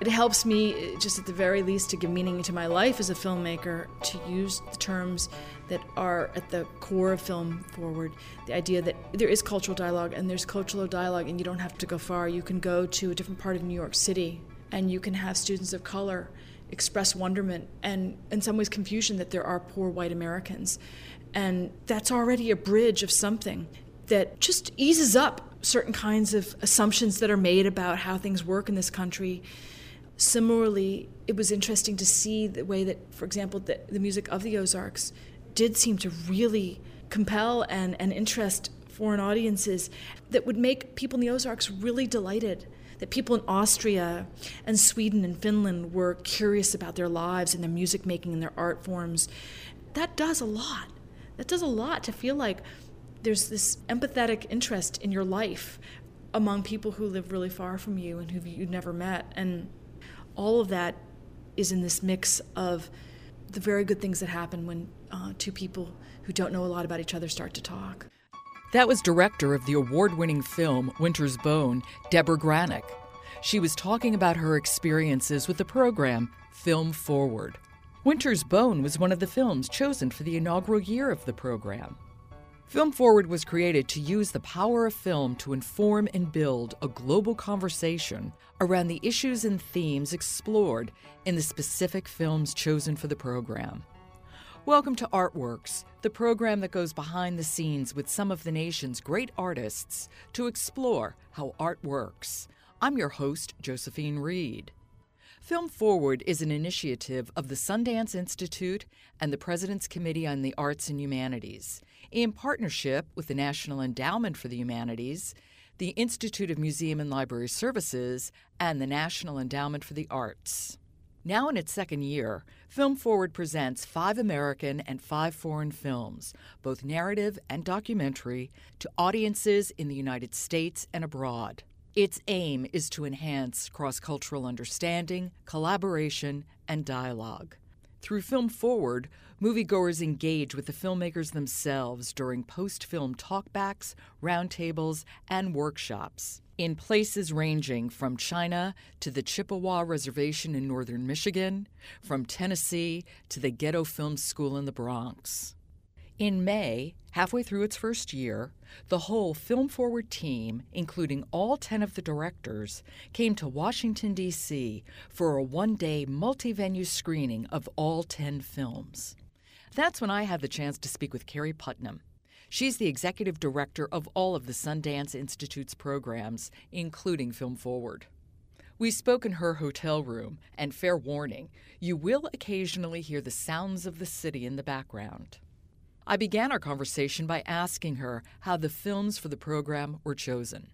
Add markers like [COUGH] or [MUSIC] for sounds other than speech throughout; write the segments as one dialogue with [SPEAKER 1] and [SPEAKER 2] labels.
[SPEAKER 1] It helps me, uh, just at the very least, to give meaning to my life as a filmmaker, to use the terms that are at the core of Film Forward. The idea that there is cultural dialogue, and there's cultural dialogue, and you don't have to go far. You can go to a different part of New York City, and you can have students of color express wonderment and, in some ways, confusion that there are poor white Americans. And that's already a bridge of something that just eases up certain kinds of assumptions that are made about how things work in this country. Similarly, it was interesting to see the way that, for example, the, the music of the Ozarks did seem to really compel and, and interest foreign audiences that would make people in the Ozarks really delighted. That people in Austria and Sweden and Finland were curious about their lives and their music making and their art forms. That does a lot. That does a lot to feel like there's this empathetic interest in your life among people who live really far from you and who you've never met. And all of that is in this mix of the very good things that happen when uh, two people who don't know a lot about each other start to talk.
[SPEAKER 2] That was director of the award winning film Winter's Bone, Deborah Granik. She was talking about her experiences with the program Film Forward. Winter's Bone was one of the films chosen for the inaugural year of the program. Film Forward was created to use the power of film to inform and build a global conversation around the issues and themes explored in the specific films chosen for the program. Welcome to Artworks, the program that goes behind the scenes with some of the nation's great artists to explore how art works. I'm your host, Josephine Reed. Film Forward is an initiative of the Sundance Institute and the President's Committee on the Arts and Humanities in partnership with the National Endowment for the Humanities, the Institute of Museum and Library Services, and the National Endowment for the Arts. Now in its second year, Film Forward presents five American and five foreign films, both narrative and documentary, to audiences in the United States and abroad. Its aim is to enhance cross cultural understanding, collaboration, and dialogue. Through Film Forward, moviegoers engage with the filmmakers themselves during post film talkbacks, roundtables, and workshops in places ranging from China to the Chippewa Reservation in northern Michigan, from Tennessee to the Ghetto Film School in the Bronx. In May, halfway through its first year, the whole Film Forward team, including all 10 of the directors, came to Washington, D.C. for a one day multi venue screening of all 10 films. That's when I had the chance to speak with Keri Putnam. She's the executive director of all of the Sundance Institute's programs, including Film Forward. We spoke in her hotel room, and fair warning, you will occasionally hear the sounds of the city in the background. I began our conversation by asking her how the films for the program were chosen.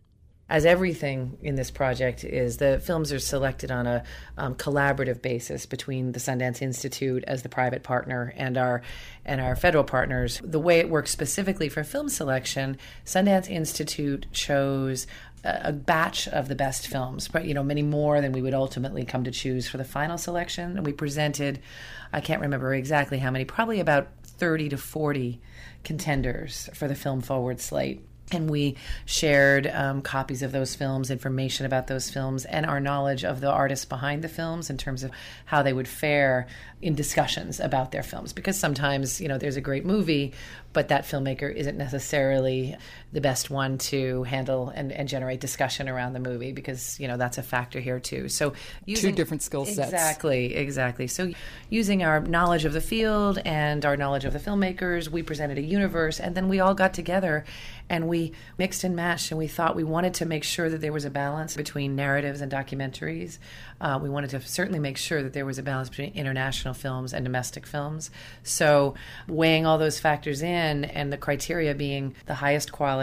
[SPEAKER 3] As everything in this project is, the films are selected on a um, collaborative basis between the Sundance Institute as the private partner and our and our federal partners. The way it works specifically for film selection, Sundance Institute chose a batch of the best films, but you know many more than we would ultimately come to choose for the final selection. And we presented, I can't remember exactly how many, probably about 30 to 40 contenders for the Film Forward slate and we shared um, copies of those films, information about those films, and our knowledge of the artists behind the films in terms of how they would fare in discussions about their films. Because sometimes, you know, there's a great movie, but that filmmaker isn't necessarily the best one to handle and, and generate discussion around the movie because you know that's a factor here too. So
[SPEAKER 2] using, two different skill sets.
[SPEAKER 3] Exactly, exactly. So using our knowledge of the field and our knowledge of the filmmakers, we presented a universe, and then we all got together and we mixed and matched, and we thought we wanted to make sure that there was a balance between narratives and documentaries. Uh, we wanted to certainly make sure that there was a balance between international films and domestic films. So, weighing all those factors in, and the criteria being the highest quality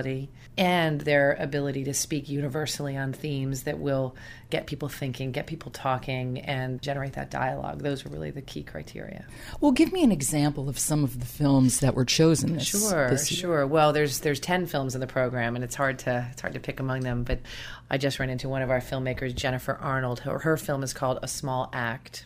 [SPEAKER 3] and their ability to speak universally on themes that will get people thinking, get people talking, and generate that dialogue. Those are really the key criteria.
[SPEAKER 2] Well, give me an example of some of the films that were chosen. This,
[SPEAKER 3] sure,
[SPEAKER 2] this
[SPEAKER 3] sure. Well, there's there's ten films in the program, and it's hard to it's hard to pick among them. But I just ran into one of our filmmakers, Jennifer Arnold. Her, her film is called A Small Act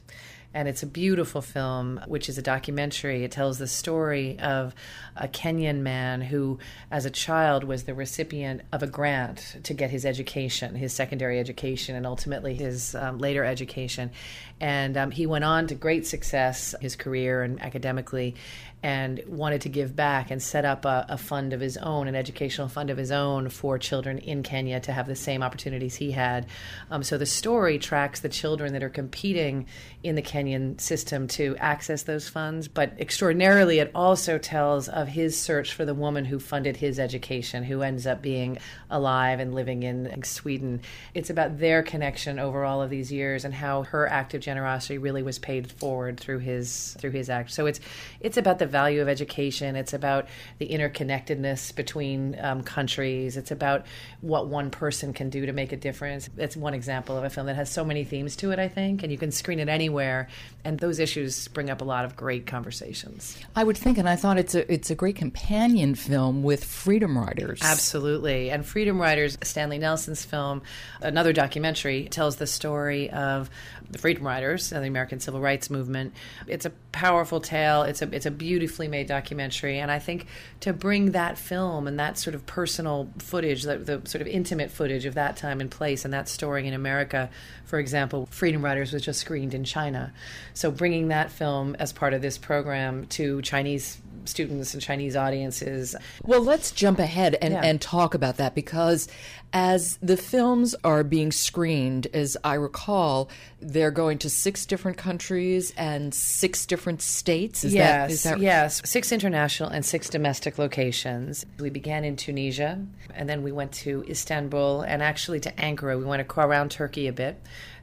[SPEAKER 3] And it's a beautiful film, which is a documentary. It tells the story of a Kenyan man who, as a child, was the recipient of a grant to get his education, his secondary education, and ultimately his um, later education. And um, he went on to great success, his career and academically, and wanted to give back and set up a, a, fund of his own, an educational fund of his own for children in Kenya to have the same opportunities he had. Um, so the story tracks the children that are competing in the Kenyan system to access those funds, but extraordinarily, it also tells of his search for the woman who funded his education, who ends up being alive and living in Sweden. It's about their connection over all of these years and how her act of generosity really was paid forward through his through his act. So it's it's about the value of education. It's about the interconnectedness between um, countries. It's about what one person can do to make a difference. It's one example of a film that has so many themes to it, I think, and you can screen it anywhere. And those issues bring up a lot of great conversations.
[SPEAKER 2] I would think, and I thought it's a it's a great companion film with Freedom Riders.
[SPEAKER 3] Absolutely, and Freedom Riders, Stanley Nelson's film, another documentary, tells the story of the Freedom Riders and the American Civil Rights Movement. It's a powerful tale. It's a it's a beautifully made documentary, and I think to bring that film and that sort of personal footage, the, the sort of intimate footage of that time and place and that story in America, for example, Freedom Riders was just screened in China, so bringing that film as part of this program to Chinese students and Chinese audiences.
[SPEAKER 2] Well, let's jump ahead and, yeah. and talk about that because as the films are being screened, as I recall, they're going to six different countries and six different states.
[SPEAKER 3] Is yes, that, is that... yes, six international and six domestic locations. We began in Tunisia, and then we went to Istanbul, and actually to Ankara. We went around Turkey a bit.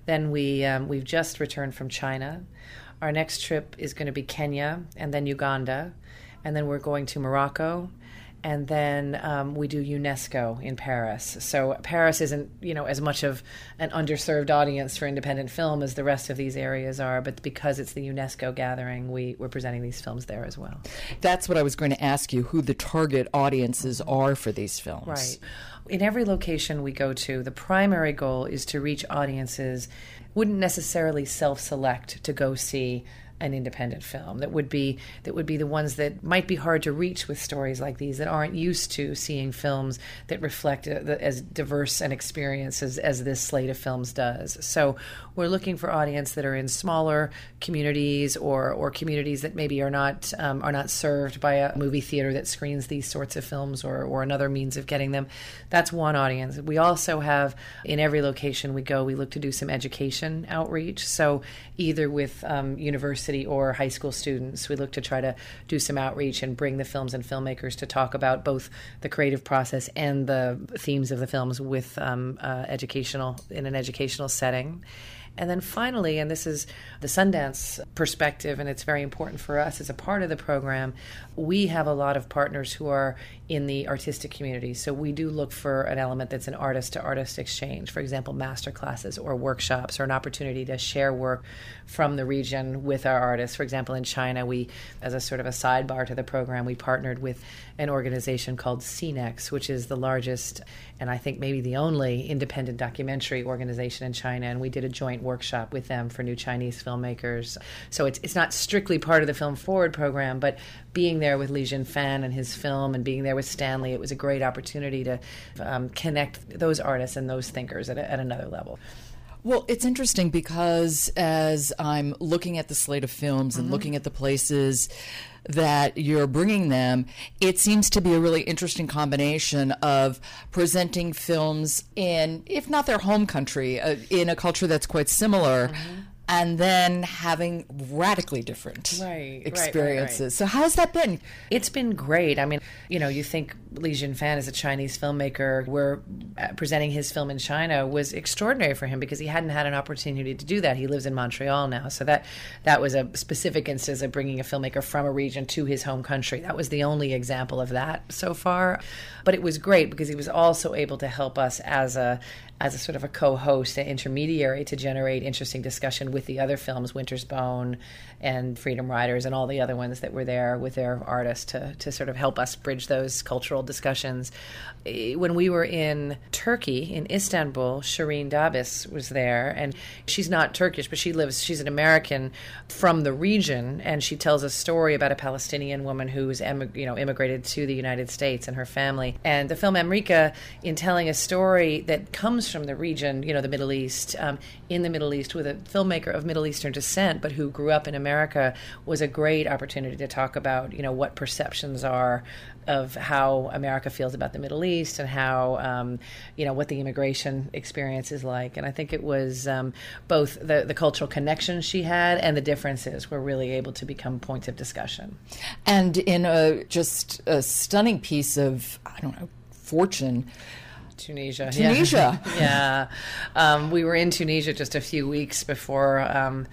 [SPEAKER 3] Then we um, we've just returned from China. Our next trip is going to be Kenya and then Uganda, and then we're going to Morocco and then um, we do UNESCO in Paris. So Paris isn't, you know, as much of an underserved audience for independent film as the rest of these areas are, but because it's the UNESCO gathering, we, we're presenting these films there as well.
[SPEAKER 2] That's what I was going to ask you: who the target audiences are for these films?
[SPEAKER 3] Right. In every location we go to, the primary goal is to reach audiences wouldn't necessarily self-select to go see an independent film that would be that would be the ones that might be hard to reach with stories like these that aren't used to seeing films that reflect uh, as diverse an experience as, as this slate of films does. So we're looking for audience that are in smaller communities or or communities that maybe are not um, are not served by a movie theater that screens these sorts of films or or another means of getting them. That's one audience. We also have in every location we go, we look to do some education outreach. So either with um, university or high school students, we look to try to do some outreach and bring the films and filmmakers to talk about both the creative process and the themes of the films with um, uh, educational in an educational setting. And then finally, and this is the Sundance perspective, and it's very important for us as a part of the program, we have a lot of partners who are in the artistic community. So we do look for an element that's an artist to artist exchange, for example, master classes or workshops or an opportunity to share work from the region with our artists. For example, in China, we, as a sort of a sidebar to the program, we partnered with an organization called CNEX, which is the largest and I think maybe the only independent documentary organization in China. And we did a joint workshop with them for new Chinese filmmakers. So it's, it's not strictly part of the Film Forward program, but being there with Li Fan and his film and being there with Stanley, it was a great opportunity to um, connect those artists and those thinkers at, a, at another level.
[SPEAKER 2] Well, it's interesting because as I'm looking at the slate of films and mm-hmm. looking at the places that you're bringing them, it seems to be a really interesting combination of presenting films in, if not their home country, uh, in a culture that's quite similar. Mm-hmm and then having radically different right, experiences. Right, right, so how's that been?
[SPEAKER 3] It's been great. I mean, you know, you think Li Fan is a Chinese filmmaker. We're uh, presenting his film in China was extraordinary for him because he hadn't had an opportunity to do that. He lives in Montreal now, so that that was a specific instance of bringing a filmmaker from a region to his home country. That was the only example of that so far, but it was great because he was also able to help us as a as a sort of a co-host, an intermediary to generate interesting discussion with the other films, Winter's Bone and Freedom Riders, and all the other ones that were there with their artists to to sort of help us bridge those cultural discussions. Eh, when we were in Turkey, in Istanbul, Cherien Dabis was there, and she's not Turkish, but she lives. She's an American from the region, and she tells a story about a Palestinian woman who's you know immigrated to the United States and her family. And the film Amreeka, in telling a story that comes from the region, you know, the Middle East, um, in the Middle East with a filmmaker of Middle Eastern descent, but who grew up in America, was a great opportunity to talk about, you know, what perceptions are of how America feels about the Middle East and how, um, you know, what the immigration experience is like. And I think it was um, both the, the cultural connections she had and the differences were really able to become points of discussion.
[SPEAKER 2] And in a just a stunning piece of, I don't know, fortune,
[SPEAKER 3] Tunisia.
[SPEAKER 2] Tunisia.
[SPEAKER 3] Yeah. [LAUGHS] yeah. Um, we were in Tunisia just a few weeks before um,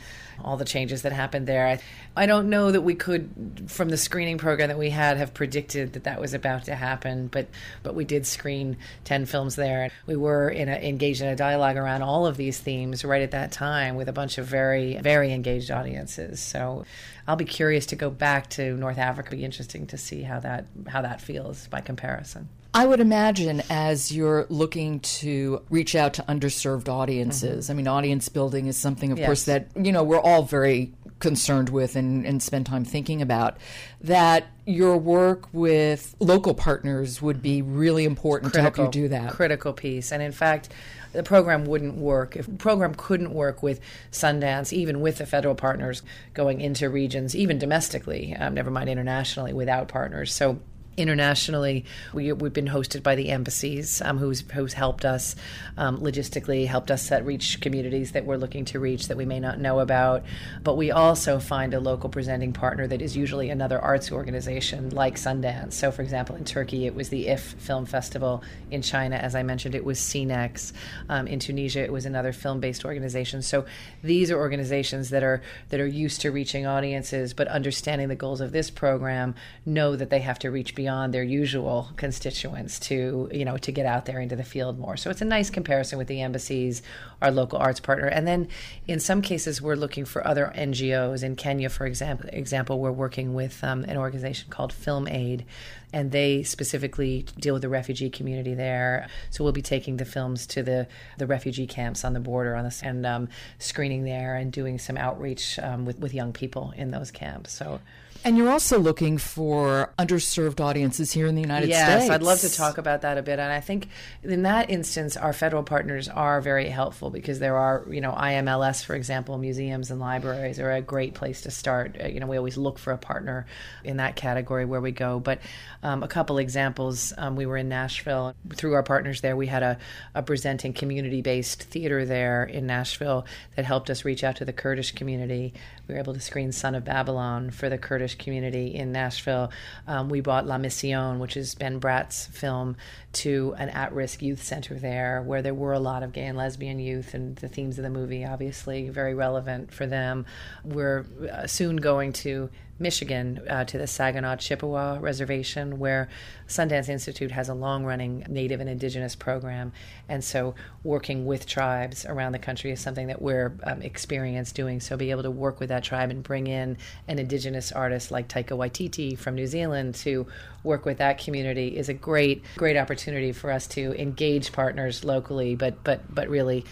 [SPEAKER 3] all the changes that happened there. I, I don't know that we could, from the screening program that we had, have predicted that that was about to happen. But but we did screen ten films there. We were in a, engaged in a dialogue around all of these themes right at that time with a bunch of very very engaged audiences. So I'll be curious to go back to North Africa. It'll be interesting to see how that how that feels by comparison.
[SPEAKER 2] I would imagine as you're looking to reach out to underserved audiences, mm-hmm. I mean, audience building is something, of yes. course, that, you know, we're all very concerned with and, and spend time thinking about, that your work with local partners would be really important critical, to help you do that.
[SPEAKER 3] Critical piece. And in fact, the program wouldn't work if the program couldn't work with Sundance, even with the federal partners going into regions, even domestically, um, never mind internationally, without partners. So internationally. We, have been hosted by the embassies, um, who's who's helped us um, logistically, helped us set reach communities that we're looking to reach that we may not know about. But we also find a local presenting partner that is usually another arts organization like Sundance. So, for example, in Turkey, it was the IF Film Festival. In China, as I mentioned, it was CNEX. Um, in Tunisia, it was another film-based organization. So these are organizations that are that are used to reaching audiences, but understanding the goals of this program, know that they have to reach beyond beyond their usual constituents to you know to get out there into the field more. So it's a nice comparison with the embassies, our local arts partner, and then in some cases we're looking for other NGOs. In Kenya, for example, example we're working with um, an organization called FilmAid, and they specifically deal with the refugee community there. So we'll be taking the films to the the refugee camps on the border on this and um, screening there and doing some outreach um, with with young people in those camps. So.
[SPEAKER 2] And you're also looking for underserved audiences here in the United
[SPEAKER 3] yes,
[SPEAKER 2] States.
[SPEAKER 3] Yes, I'd love to talk about that a bit. And I think in that instance, our federal partners are very helpful because there are, you know, IMLS, for example, museums and libraries are a great place to start. Uh, you know, we always look for a partner in that category where we go. But um, a couple examples um, we were in Nashville. Through our partners there, we had a, a presenting community based theater there in Nashville that helped us reach out to the Kurdish community. We were able to screen Son of Babylon for the Kurdish community in Nashville. Um, we brought La Mission, which is Ben Bratt's film, to an at risk youth center there where there were a lot of gay and lesbian youth, and the themes of the movie obviously very relevant for them. We're uh, soon going to Michigan uh, to the Saginaw Chippewa Reservation, where Sundance Institute has a long running Native and Indigenous program. And so, working with tribes around the country is something that we're um, experienced doing. So, be able to work with that tribe and bring in an Indigenous artist like Taika Waititi from New Zealand to work with that community is a great, great opportunity for us to engage partners locally, but, but, but really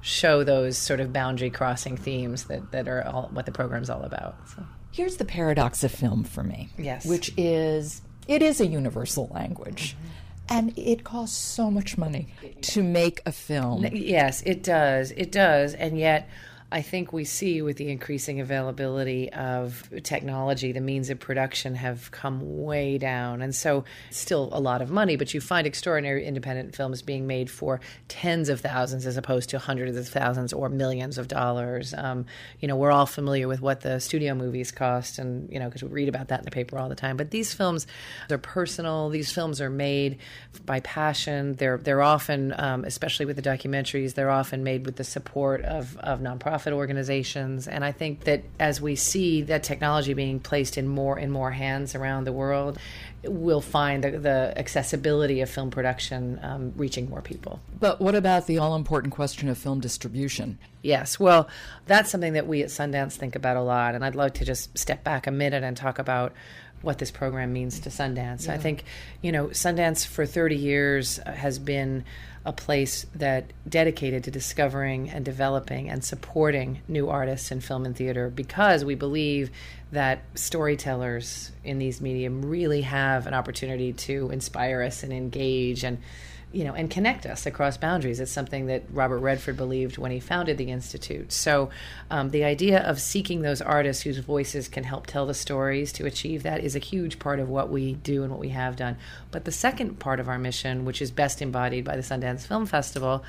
[SPEAKER 3] show those sort of boundary crossing themes that, that are all, what the program's all about. So.
[SPEAKER 2] Here's the paradox of film for me.
[SPEAKER 3] Yes.
[SPEAKER 2] Which is it is a universal language. Mm-hmm. And it costs so much money to make a film.
[SPEAKER 3] Yes, it does. It does. And yet, I think we see with the increasing availability of technology, the means of production have come way down. And so, still a lot of money, but you find extraordinary independent films being made for tens of thousands as opposed to hundreds of thousands or millions of dollars. Um, you know, we're all familiar with what the studio movies cost, and, you know, because we read about that in the paper all the time. But these films, they're personal. These films are made by passion. They're, they're often, um, especially with the documentaries, they're often made with the support of, of nonprofits nonprofit organizations. And I think that as we see that technology being placed in more and more hands around the world, we'll find the, the accessibility of film production um, reaching more people.
[SPEAKER 2] But what about the all important question of film distribution?
[SPEAKER 3] Yes, well, that's something that we at Sundance think about a lot. And I'd love to just step back a minute and talk about what this program means to Sundance. Yeah. I think, you know, Sundance for 30 years uh, has been a place that dedicated to discovering and developing and supporting new artists in film and theater because we believe that storytellers in these medium really have an opportunity to inspire us and engage and you know, and connect us across boundaries. It's something that Robert Redford believed when he founded the Institute. So, um, the idea of seeking those artists whose voices can help tell the stories to achieve that is a huge part of what we do and what we have done. But the second part of our mission, which is best embodied by the Sundance Film Festival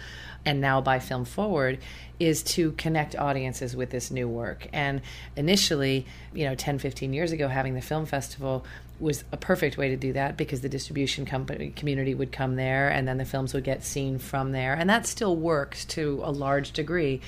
[SPEAKER 3] and now by Film Forward, is to connect audiences with this new work. And initially, you know, 10, 15 years ago, having the film festival was a perfect way to do that because the distribution company community would come there and then the films would get seen from there and that still works to a large degree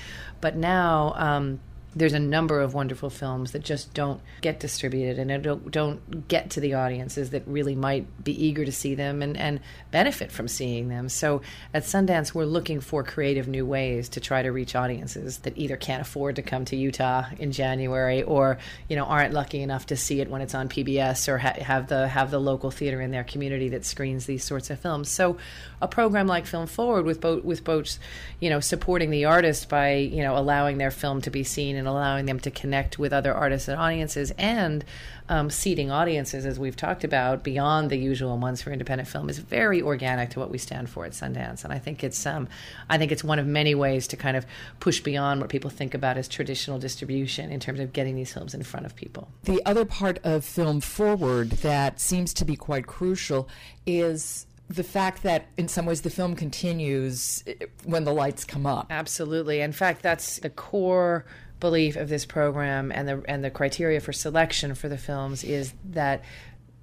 [SPEAKER 3] but now um, there's a number of wonderful films that just don't get distributed and don't, don't get to the audiences that really might be eager to see them and, and benefit from seeing them. So at Sundance, we're looking for creative new ways to try to reach audiences that either can't afford to come to Utah in January or you know aren't lucky enough to see it when it's on PBS or ha- have the have the local theater in their community that screens these sorts of films. So a program like Film Forward with both with both you know supporting the artist by you know allowing their film to be seen and allowing them to connect with other artists and audiences and um, seeding audiences, as we've talked about, beyond the usual ones for independent film, is very organic to what we stand for at Sundance. And I think it's um, I think it's one of many ways to kind of push beyond what people think about as traditional distribution in terms of getting these films in front of people.
[SPEAKER 2] The other part of Film Forward that seems to be quite crucial is the fact that in some ways the film continues when the lights come up.
[SPEAKER 3] Absolutely. In fact, that's the core belief of this program and the and the criteria for selection for the films is that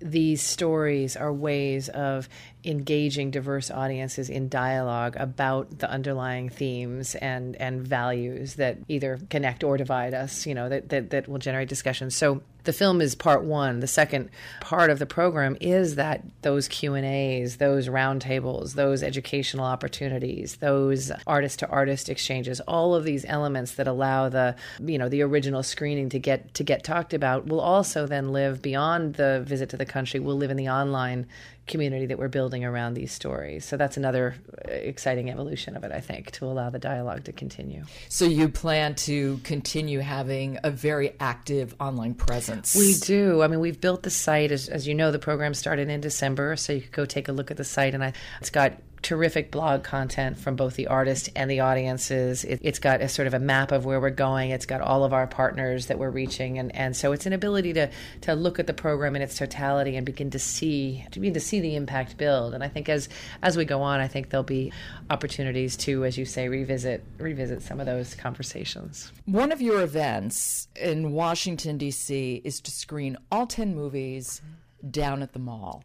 [SPEAKER 3] these stories are ways of engaging diverse audiences in dialogue about the underlying themes and and values that either connect or divide us you know that that, that will generate discussion. So the film is part one. The second part of the program is that those q and a's those roundtables those educational opportunities those artist to artist exchanges all of these elements that allow the you know the original screening to get to get talked about will also then live beyond the visit to the country will live in the online community that we're building around these stories. So that's another uh, exciting evolution of it, I think, to allow the dialogue to continue.
[SPEAKER 2] So you plan to continue having a very active online presence?
[SPEAKER 3] We do. I mean, we've built the site. As, as you know, the program started in December, so you could go take a look at the site. And I, it's got terrific blog content from both the artist and the audiences. It, has got a sort of a map of where we're going. It's got all of our partners that we're reaching, and, and so it's an ability to to look at the program in its totality and begin to see to begin to see the impact build. And I think as as we go on, I think there'll be opportunities to, as you say, revisit revisit some of those conversations.
[SPEAKER 2] One of your events in Washington D.C. is to screen all ten movies mm-hmm. down at the mall.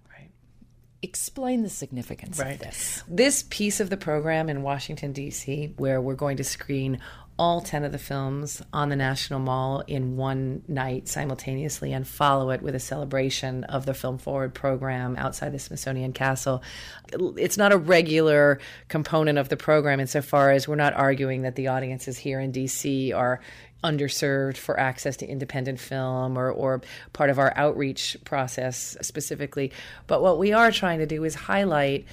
[SPEAKER 2] Explain the significance right. of this.
[SPEAKER 3] This piece of the program in Washington, D.C., where we're going to screen all 10 of the films on the National Mall in one night simultaneously and follow it with a celebration of the Film Forward program outside the Smithsonian Castle. It's not a regular component of the program insofar as we're not arguing that the audiences here in DC are underserved for access to independent film or, or part of our outreach process specifically. But what we are trying to do is highlight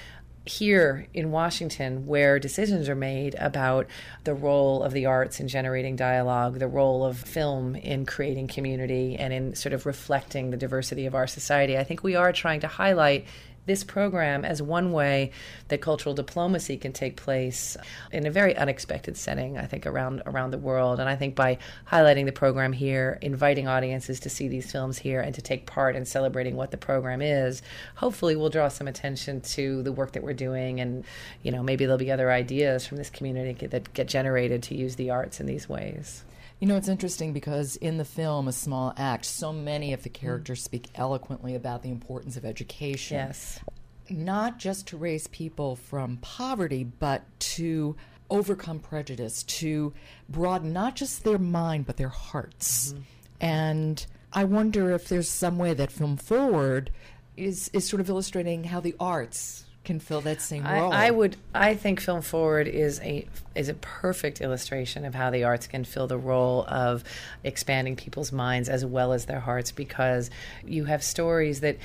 [SPEAKER 3] here in Washington, where decisions are made about the role of the arts in generating dialogue, the role of film in creating community, and in sort of reflecting the diversity of our society, I think we are trying to highlight this program as one way that cultural diplomacy can take place in a very unexpected setting, I think, around around the world. And I think by highlighting the program here, inviting audiences to see these films here and to take part in celebrating what the program is, hopefully we'll draw some attention to the work that we're doing and, you know, maybe there'll be other ideas from this community that get generated to use the arts in these ways.
[SPEAKER 2] You know, it's interesting because in the film, A Small Act, so many of the mm. characters mm. speak eloquently about the importance of education.
[SPEAKER 3] Yes.
[SPEAKER 2] Not just to raise people from poverty, but to overcome prejudice, to broaden not just their mind but their hearts. Mm-hmm. And I wonder if there's some way that Film Forward is is sort of illustrating how the arts can fill that same role.
[SPEAKER 3] I, I, would. I think Film Forward is a is a perfect illustration of how the arts can fill the role of expanding people's minds as well as their hearts, because you have stories that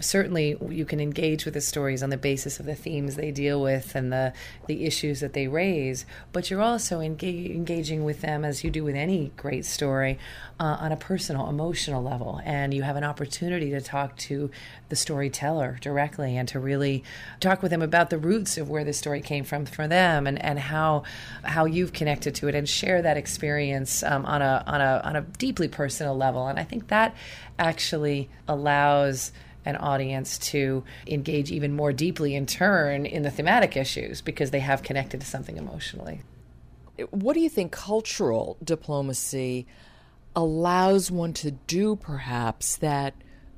[SPEAKER 3] certainly you can engage with the stories on the basis of the themes they deal with and the the issues that they raise, but you're also engage, engaging with them as you do with any great story uh, on a personal, emotional level, and you have an opportunity to talk to the storyteller directly and to really talk with them about the roots of where the story came from for them and, and how how you've connected to it and share that experience um, on a on a on a deeply personal level. And I think that actually allows an audience to engage even more deeply in turn in the thematic issues because they have connected to something emotionally.
[SPEAKER 2] What do you think cultural diplomacy allows one to do, perhaps, that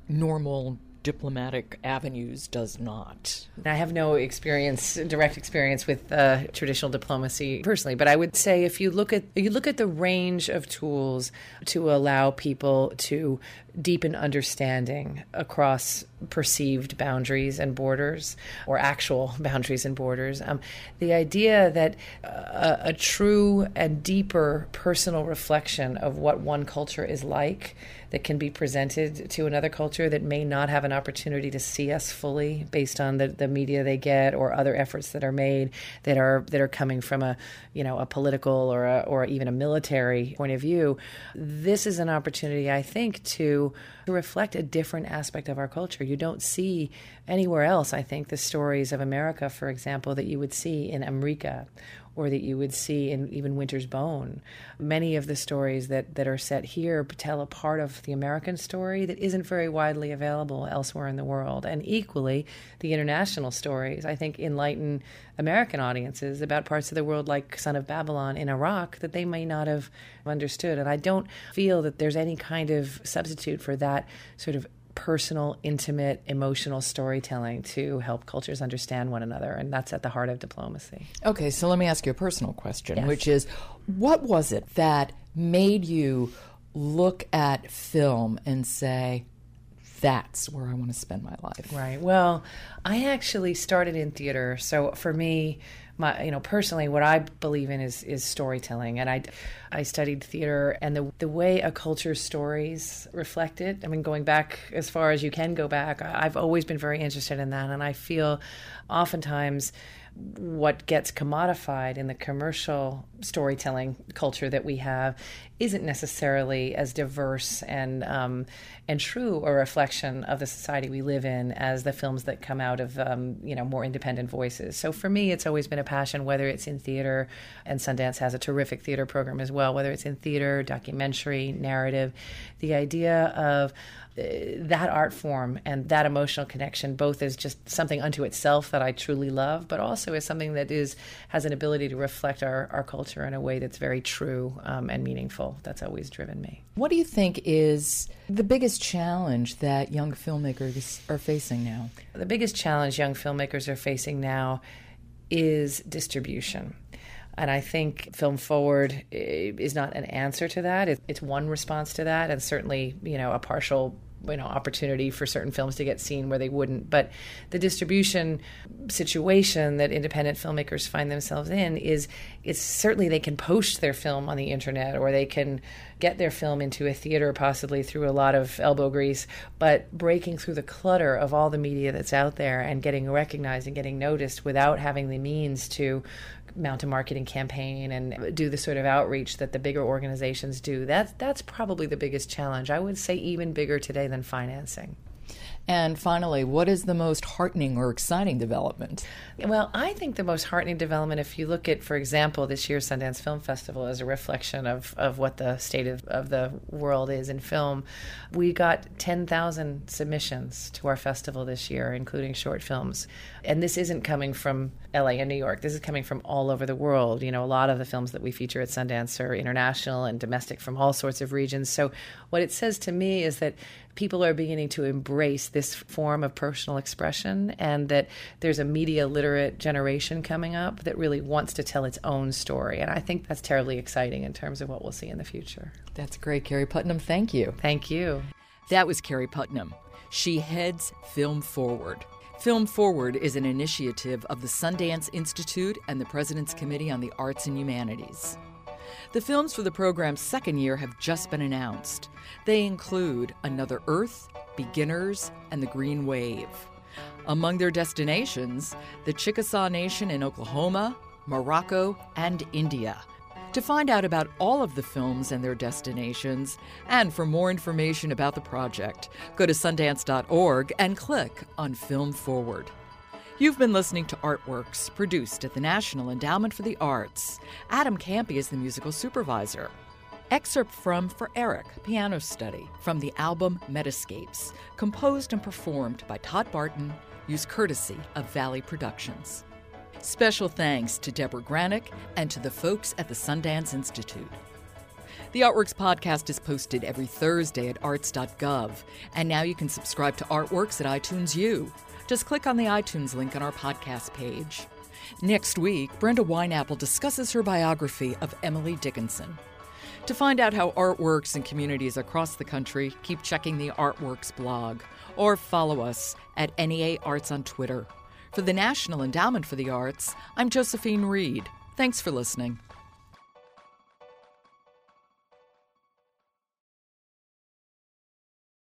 [SPEAKER 2] normal diplomatic avenues does not.
[SPEAKER 3] I have no experience, direct experience with uh, traditional diplomacy personally, but I would say if you look at you look at the range of tools to allow people to deepen understanding across perceived boundaries and borders or actual [LAUGHS] boundaries and borders. Um, the idea that uh, a true and deeper personal reflection of what one culture is like that can be presented to another culture that may not have an opportunity to see us fully based on the, the media they get or other efforts that are made that are that are coming from a you know a political or a, or even a military point of view. This is an opportunity, I think, to to reflect a different aspect of our culture. You don't see anywhere else, I think, the stories of America, for example, that you would see in America or that you would see in even Winter's Bone. Many of the stories that, that are set here tell a part of the American story that isn't very widely available elsewhere in the world. And equally, the international stories, I think, enlighten American audiences about parts of the world like Son of Babylon in Iraq that they may not have understood. And I don't feel that there's any kind of substitute for that sort of personal, intimate, emotional storytelling to help cultures understand one another. And that's at the heart of diplomacy.
[SPEAKER 2] Okay, so let me ask you a personal question,
[SPEAKER 3] yes.
[SPEAKER 2] which is what was it that made you look at film and say, that's where I want to spend my life?
[SPEAKER 3] Right. Well, I actually started in theater. So for me, my you know personally what I believe in is is storytelling. And I I studied theater and the the way a culture's stories reflect it I mean going back as far as you can go back I've always been very interested in that. And I feel oftentimes what gets commodified in the commercial storytelling culture that we have isn't necessarily as diverse and um, and true a reflection of the society we live in as the films that come out of um, you know more independent voices. So for me, it's always been a passion, whether it's in theater, and Sundance has a terrific theater program as well. Whether it's in theater, documentary, narrative, the idea of that art form and that emotional connection both is just something unto itself that I truly love, but also is something that is has an ability to reflect our, our culture in a way that's very true um, and meaningful. That's always driven me.
[SPEAKER 2] What do you think is the biggest challenge that young filmmakers are facing now?
[SPEAKER 3] The biggest challenge young filmmakers are facing now is distribution. And I think Film Forward eh, is not an answer to that. It's one response to that, and certainly, you know, a partial you know opportunity for certain films to get seen where they wouldn't but the distribution situation that independent filmmakers find themselves in is it's certainly they can post their film on the internet or they can get their film into a theater possibly through a lot of elbow grease but breaking through the clutter of all the media that's out there and getting recognized and getting noticed without having the means to mount a marketing campaign and do the sort of outreach that the bigger organizations do. That's that's probably the biggest challenge. I would say even bigger today than financing.
[SPEAKER 2] And finally, what is the most heartening or exciting development?
[SPEAKER 3] Well, I think the most heartening development, if you look at, for example, this year's Sundance Film Festival as a reflection of, of what the state of, of the world is in film, we got 10,000 submissions to our festival this year, including short films. And this isn't coming from LA and New York. This is coming from all over the world. You know, a lot of the films that we feature at Sundance are international and domestic from all sorts of regions. So, what it says to me is that people are beginning to embrace this form of personal expression and that there's a media literate generation coming up that really wants to tell its own story. And I think that's terribly exciting in terms of what we'll see in the future.
[SPEAKER 2] That's great, Keri Putnam. Thank you.
[SPEAKER 3] Thank you.
[SPEAKER 2] That was Keri Putnam. She heads Film Forward. Film Forward is an initiative of the Sundance Institute and the President's Committee on the Arts and Humanities. The films for the program's second year have just been announced. They include Another Earth, Beginners, and The Green Wave. Among their destinations, the Chickasaw Nation in Oklahoma, Morocco, and India. To find out about all of the films and their destinations, and for more information about the project, go to Sundance.org and click on Film Forward. You've been listening to Artworks, produced at the National Endowment for the Arts. Adam Kampe is the musical supervisor. Excerpt from For Eric, piano study from the album Metascapes, composed and performed by Todd Barton, used courtesy of Valley Productions. Special thanks to Deborah Granik and to the folks at the Sundance Institute. The Artworks podcast is posted every Thursday at arts.gov, and now you can subscribe to Artworks at iTunes U. Just click on the iTunes link on our podcast page. Next week, Brenda Wineapple discusses her biography of Emily Dickinson. To find out how artworks and communities across the country, keep checking the Artworks blog or follow us at NEA Arts on Twitter. For the National Endowment for the Arts, I'm Josephine Reed. Thanks for listening.